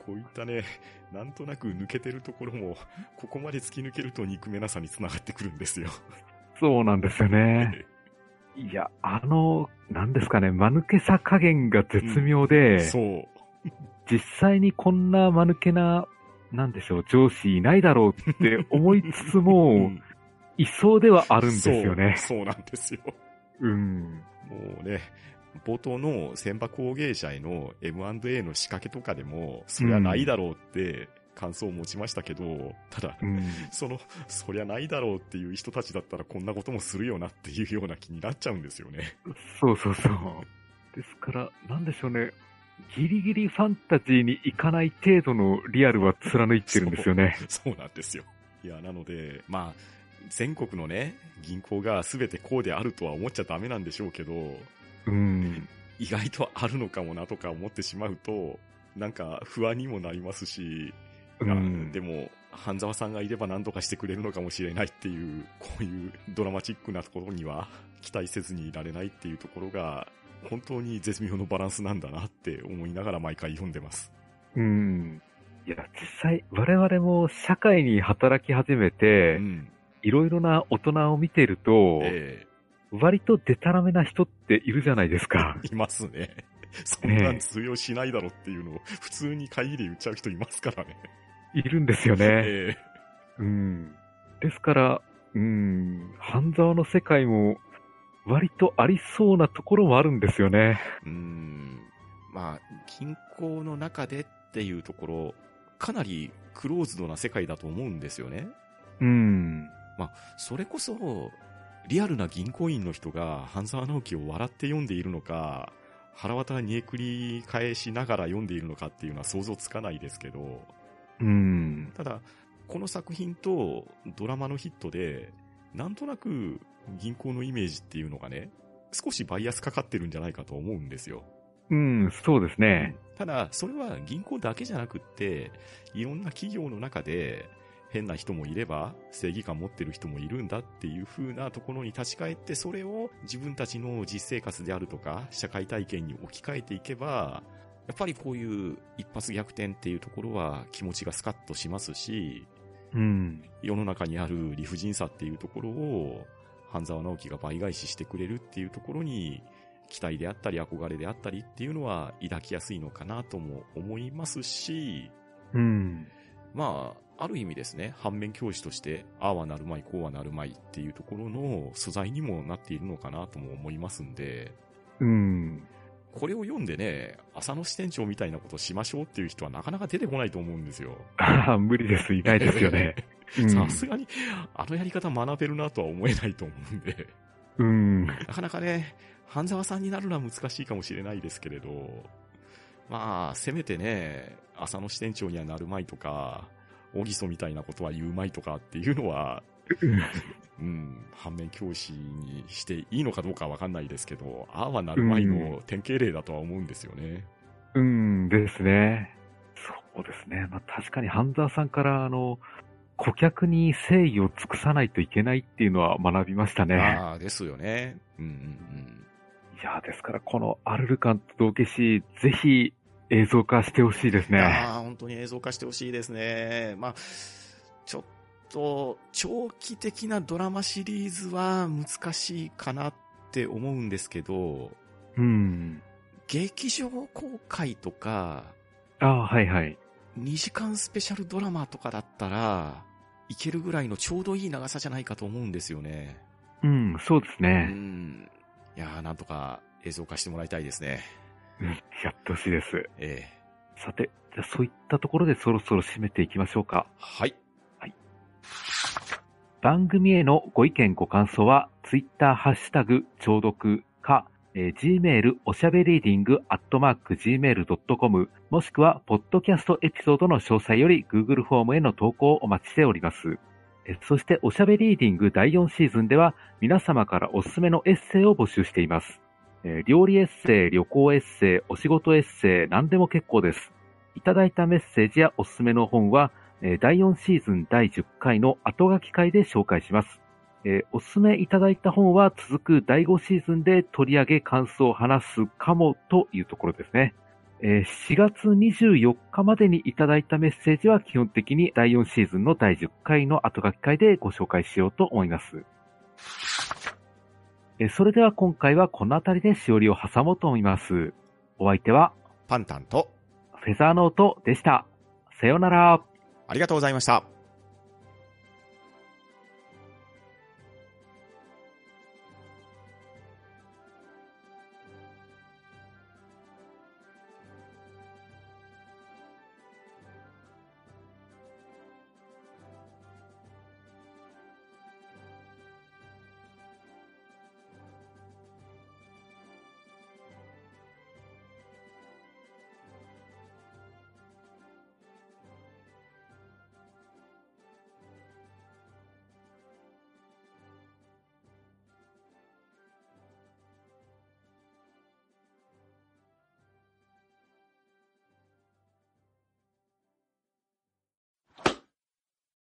こういったね、なんとなく抜けてるところも、ここまで突き抜けると憎めなさにつながってくるんですよ。そうなんですよね。[laughs] いや、あの、なんですかね、間抜けさ加減が絶妙で、[laughs] そう。実際にこんな間抜けな、なんでしょう、上司いないだろうって思いつつも、うんいそうではあるんですよね。そうなんですよ。うん。もうね、冒頭の千葉工芸社への M&A の仕掛けとかでも、そりゃないだろうって感想を持ちましたけど、ただ、うん。その、そりゃないだろうっていう人たちだったらこんなこともするよなっていうような気になっちゃうんですよね。そうそうそう。ですから、なんでしょうね。ギリギリファンタジーに行かない程度のリアルは貫いてるんですよね。そうなんですよ。いや、なので、まあ、全国のね、銀行が全てこうであるとは思っちゃダメなんでしょうけど、うん。意外とあるのかもなとか思ってしまうと、なんか不安にもなりますし、あうん。でも、半沢さんがいれば何とかしてくれるのかもしれないっていう、こういうドラマチックなところには期待せずにいられないっていうところが、本当に絶妙のバランスなんだなって思いながら毎回読んでます。うん。いや、実際、我々も社会に働き始めて、うん。いろいろな大人を見てると、え割とデタラメな人っているじゃないですかえ。いますね。そんなん通用しないだろっていうのを普通に会議で言っちゃう人いますからね。いるんですよね。えうん。ですから、うん、半沢の世界も割とありそうなところもあるんですよね。えうん。まあ、銀行の中でっていうところ、かなりクローズドな世界だと思うんですよね。うん。まあ、それこそ、リアルな銀行員の人が半沢直樹を笑って読んでいるのか、腹渡煮えくり返しながら読んでいるのかっていうのは想像つかないですけど、うん。ただ、この作品とドラマのヒットで、なんとなく銀行のイメージっていうのがね、少しバイアスかかってるんじゃないかと思うんですよ。うん、そうですね。ただ、それは銀行だけじゃなくって、いろんな企業の中で、変な人もいれば、正義感持ってる人もいるんだっていう風なところに立ち返って、それを自分たちの実生活であるとか、社会体験に置き換えていけば、やっぱりこういう一発逆転っていうところは気持ちがスカッとしますし、うん。世の中にある理不尽さっていうところを、半沢直樹が倍返ししてくれるっていうところに、期待であったり憧れであったりっていうのは抱きやすいのかなとも思いますし、うん。まあ、ある意味ですね、反面教師として、ああはなるまい、こうはなるまいっていうところの素材にもなっているのかなとも思いますんで、うん。これを読んでね、浅野支店長みたいなことしましょうっていう人はなかなか出てこないと思うんですよ。ああ、無理です。いないですよね。[laughs] うんさすがに、あのやり方学べるなとは思えないと思うんで。うん。なかなかね、半沢さんになるのは難しいかもしれないですけれど、まあ、せめてね、浅野支店長にはなるまいとか、小木曽みたいなことは言うまいとかっていうのは、うん、反面教師にしていいのかどうかわかんないですけど、ああはなるまいの典型例だとは思うんですよね。うんですね。そうですね。まあ確かに半沢さんから、あの、顧客に誠意を尽くさないといけないっていうのは学びましたね。ああ、ですよね。うんうんうん。いや、ですからこのアルルカンと道化師、ぜひ映像化してほしいですね。ああ、本当に映像化してほしいですね。まあ、ちょっと、長期的なドラマシリーズは難しいかなって思うんですけど、うん。劇場公開とか、ああ、はいはい。2時間スペシャルドラマとかだったら、いけるぐらいのちょうどいい長さじゃないかと思うんですよね。うん、そうですうね。ん。いやーなんとか映像化してもらいたいですね。うん、やってほしいです。ええさて、じゃあそういったところでそろそろ締めていきましょうか。はい。番組へのご意見ご感想は、ツイッターハッシュタグ、聴読か、えー gmail おしゃべりーディングアットマーク gmail.com もしくは、ポッドキャストエピソードの詳細より Google フォームへの投稿をお待ちしております。えーそして、おしゃべりーディング第4シーズンでは、皆様からおすすめのエッセイを募集しています。えー料理エッセイ、旅行エッセイ、お仕事エッセイ、何でも結構です。いただいたメッセージやおすすめの本は、えー第4シーズン第10回の後書き会で紹介します。えーおすすめいただいた本は続く第5シーズンで取り上げ感想を話すかもというところですね。えー4月24日までにいただいたメッセージは基本的に第4シーズンの第10回の後書き会でご紹介しようと思います。えーそれでは今回はこの辺りでしおりを挟もうと思います。お相手はパンタンと、フェザーノートでした。さようなら。ありがとうございました。